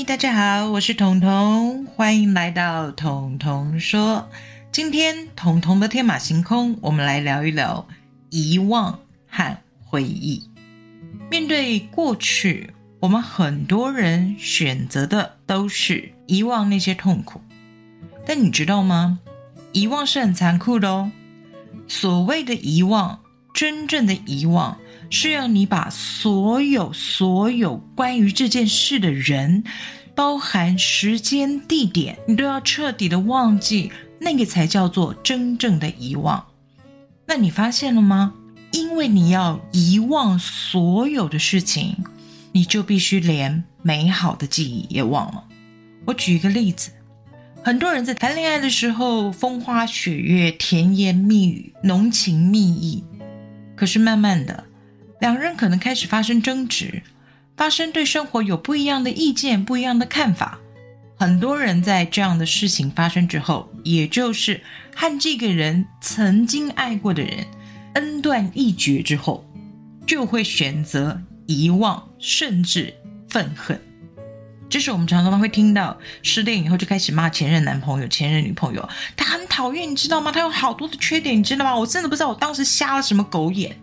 大家好，我是彤彤，欢迎来到彤彤说。今天彤彤的天马行空，我们来聊一聊遗忘和回忆。面对过去，我们很多人选择的都是遗忘那些痛苦，但你知道吗？遗忘是很残酷的哦。所谓的遗忘，真正的遗忘。是要你把所有所有关于这件事的人，包含时间、地点，你都要彻底的忘记，那个才叫做真正的遗忘。那你发现了吗？因为你要遗忘所有的事情，你就必须连美好的记忆也忘了。我举一个例子，很多人在谈恋爱的时候，风花雪月、甜言蜜语、浓情蜜意，可是慢慢的。两人可能开始发生争执，发生对生活有不一样的意见、不一样的看法。很多人在这样的事情发生之后，也就是和这个人曾经爱过的人恩断义绝之后，就会选择遗忘，甚至愤恨。这是我们常常会听到，失恋以后就开始骂前任男朋友、前任女朋友，他很讨厌，你知道吗？他有好多的缺点，你知道吗？我真的不知道我当时瞎了什么狗眼。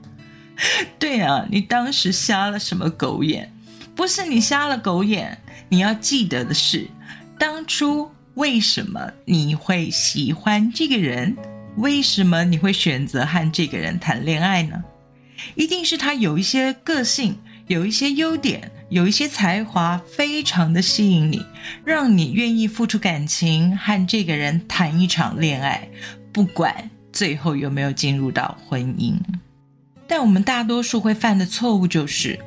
对啊，你当时瞎了什么狗眼？不是你瞎了狗眼，你要记得的是，当初为什么你会喜欢这个人？为什么你会选择和这个人谈恋爱呢？一定是他有一些个性，有一些优点，有一些才华，非常的吸引你，让你愿意付出感情和这个人谈一场恋爱，不管最后有没有进入到婚姻。但我们大多数会犯的错误就是，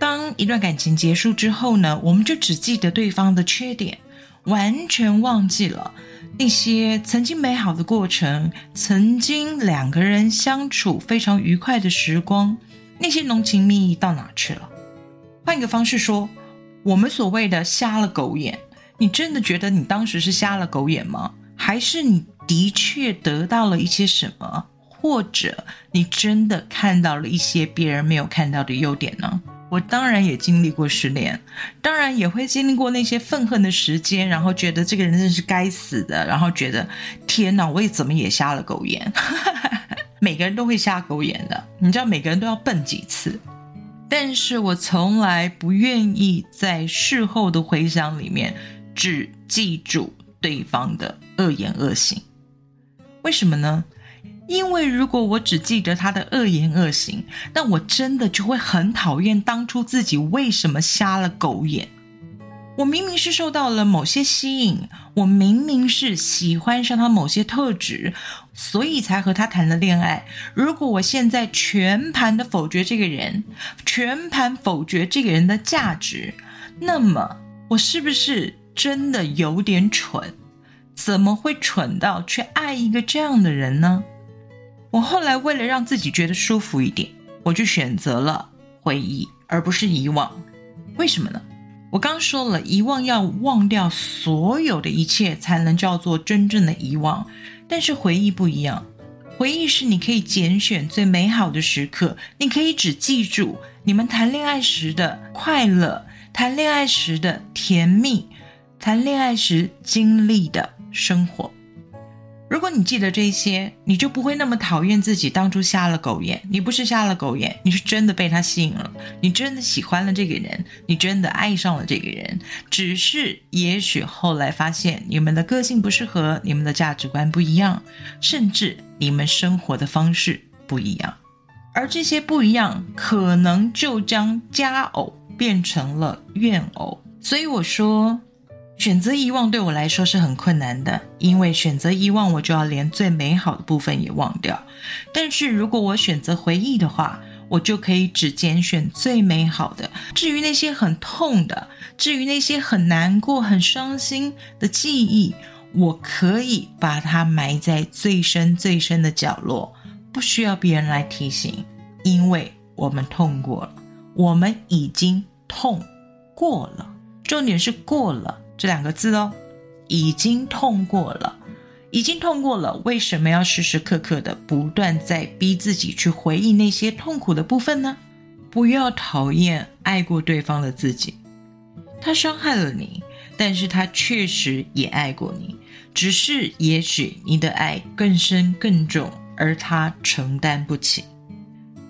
当一段感情结束之后呢，我们就只记得对方的缺点，完全忘记了那些曾经美好的过程，曾经两个人相处非常愉快的时光，那些浓情蜜意到哪去了？换一个方式说，我们所谓的瞎了狗眼，你真的觉得你当时是瞎了狗眼吗？还是你的确得到了一些什么？或者你真的看到了一些别人没有看到的优点呢？我当然也经历过失恋，当然也会经历过那些愤恨的时间，然后觉得这个人真是该死的，然后觉得天哪，我也怎么也瞎了狗眼。每个人都会瞎狗眼的，你知道，每个人都要笨几次。但是我从来不愿意在事后的回想里面只记住对方的恶言恶行，为什么呢？因为如果我只记得他的恶言恶行，那我真的就会很讨厌当初自己为什么瞎了狗眼。我明明是受到了某些吸引，我明明是喜欢上他某些特质，所以才和他谈了恋爱。如果我现在全盘的否决这个人，全盘否决这个人的价值，那么我是不是真的有点蠢？怎么会蠢到去爱一个这样的人呢？我后来为了让自己觉得舒服一点，我就选择了回忆，而不是遗忘。为什么呢？我刚说了，遗忘要忘掉所有的一切，才能叫做真正的遗忘。但是回忆不一样，回忆是你可以拣选最美好的时刻，你可以只记住你们谈恋爱时的快乐，谈恋爱时的甜蜜，谈恋爱时经历的生活。如果你记得这些，你就不会那么讨厌自己当初瞎了狗眼。你不是瞎了狗眼，你是真的被他吸引了，你真的喜欢了这个人，你真的爱上了这个人。只是也许后来发现你们的个性不适合，你们的价值观不一样，甚至你们生活的方式不一样，而这些不一样，可能就将佳偶变成了怨偶。所以我说。选择遗忘对我来说是很困难的，因为选择遗忘，我就要连最美好的部分也忘掉。但是如果我选择回忆的话，我就可以只拣选最美好的。至于那些很痛的，至于那些很难过、很伤心的记忆，我可以把它埋在最深、最深的角落，不需要别人来提醒，因为我们痛过了，我们已经痛过了。重点是过了。这两个字哦，已经痛过了，已经痛过了。为什么要时时刻刻的不断在逼自己去回忆那些痛苦的部分呢？不要讨厌爱过对方的自己，他伤害了你，但是他确实也爱过你，只是也许你的爱更深更重，而他承担不起。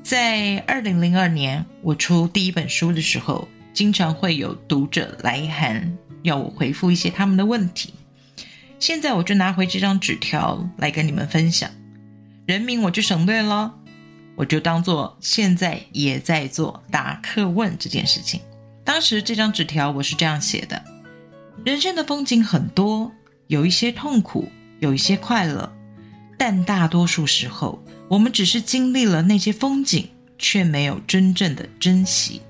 在二零零二年我出第一本书的时候，经常会有读者来函要我回复一些他们的问题。现在我就拿回这张纸条来跟你们分享，人名我就省略了，我就当做现在也在做答客问这件事情。当时这张纸条我是这样写的：人生的风景很多，有一些痛苦，有一些快乐，但大多数时候，我们只是经历了那些风景，却没有真正的珍惜。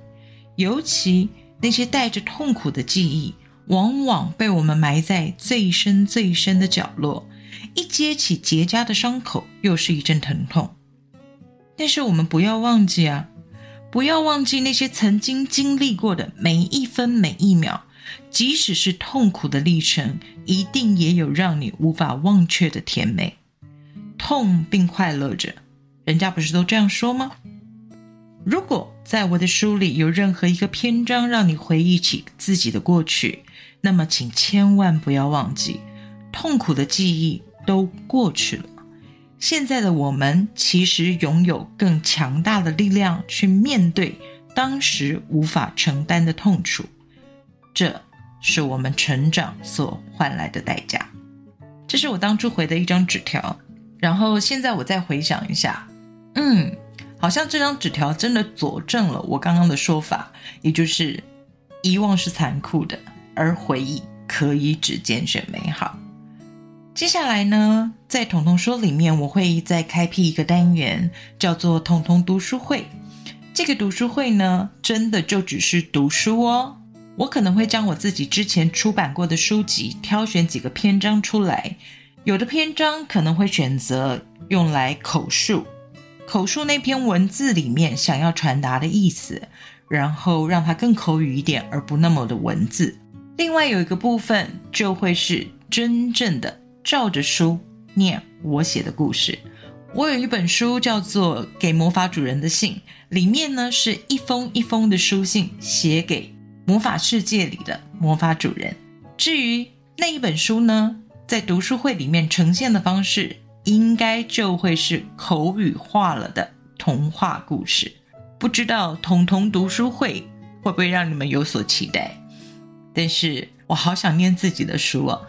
尤其那些带着痛苦的记忆，往往被我们埋在最深最深的角落，一揭起结痂的伤口，又是一阵疼痛。但是我们不要忘记啊。不要忘记那些曾经经历过的每一分每一秒，即使是痛苦的历程，一定也有让你无法忘却的甜美。痛并快乐着，人家不是都这样说吗？如果在我的书里有任何一个篇章让你回忆起自己的过去，那么请千万不要忘记，痛苦的记忆都过去了。现在的我们其实拥有更强大的力量去面对当时无法承担的痛楚，这是我们成长所换来的代价。这是我当初回的一张纸条，然后现在我再回想一下，嗯，好像这张纸条真的佐证了我刚刚的说法，也就是遗忘是残酷的，而回忆可以只拣选美好。接下来呢，在彤彤说里面，我会再开辟一个单元，叫做彤彤读书会。这个读书会呢，真的就只是读书哦。我可能会将我自己之前出版过的书籍挑选几个篇章出来，有的篇章可能会选择用来口述，口述那篇文字里面想要传达的意思，然后让它更口语一点，而不那么的文字。另外有一个部分就会是真正的。照着书念我写的故事。我有一本书叫做《给魔法主人的信》，里面呢是一封一封的书信，写给魔法世界里的魔法主人。至于那一本书呢，在读书会里面呈现的方式，应该就会是口语化了的童话故事。不知道童童读书会会不会让你们有所期待？但是我好想念自己的书哦。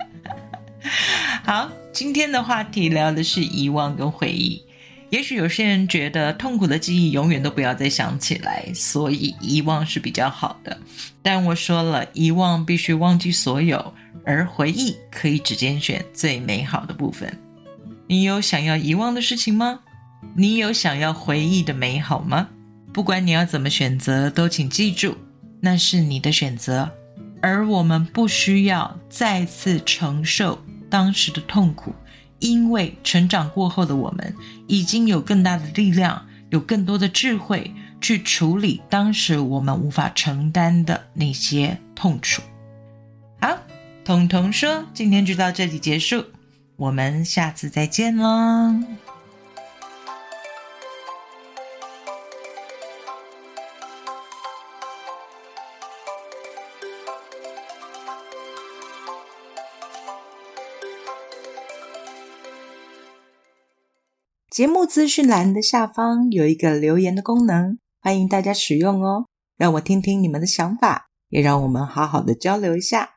好，今天的话题聊的是遗忘跟回忆。也许有些人觉得痛苦的记忆永远都不要再想起来，所以遗忘是比较好的。但我说了，遗忘必须忘记所有，而回忆可以只拣选最美好的部分。你有想要遗忘的事情吗？你有想要回忆的美好吗？不管你要怎么选择，都请记住，那是你的选择，而我们不需要再次承受。当时的痛苦，因为成长过后的我们已经有更大的力量，有更多的智慧去处理当时我们无法承担的那些痛楚。彤彤说，今天就到这里结束，我们下次再见喽。节目资讯栏的下方有一个留言的功能，欢迎大家使用哦，让我听听你们的想法，也让我们好好的交流一下。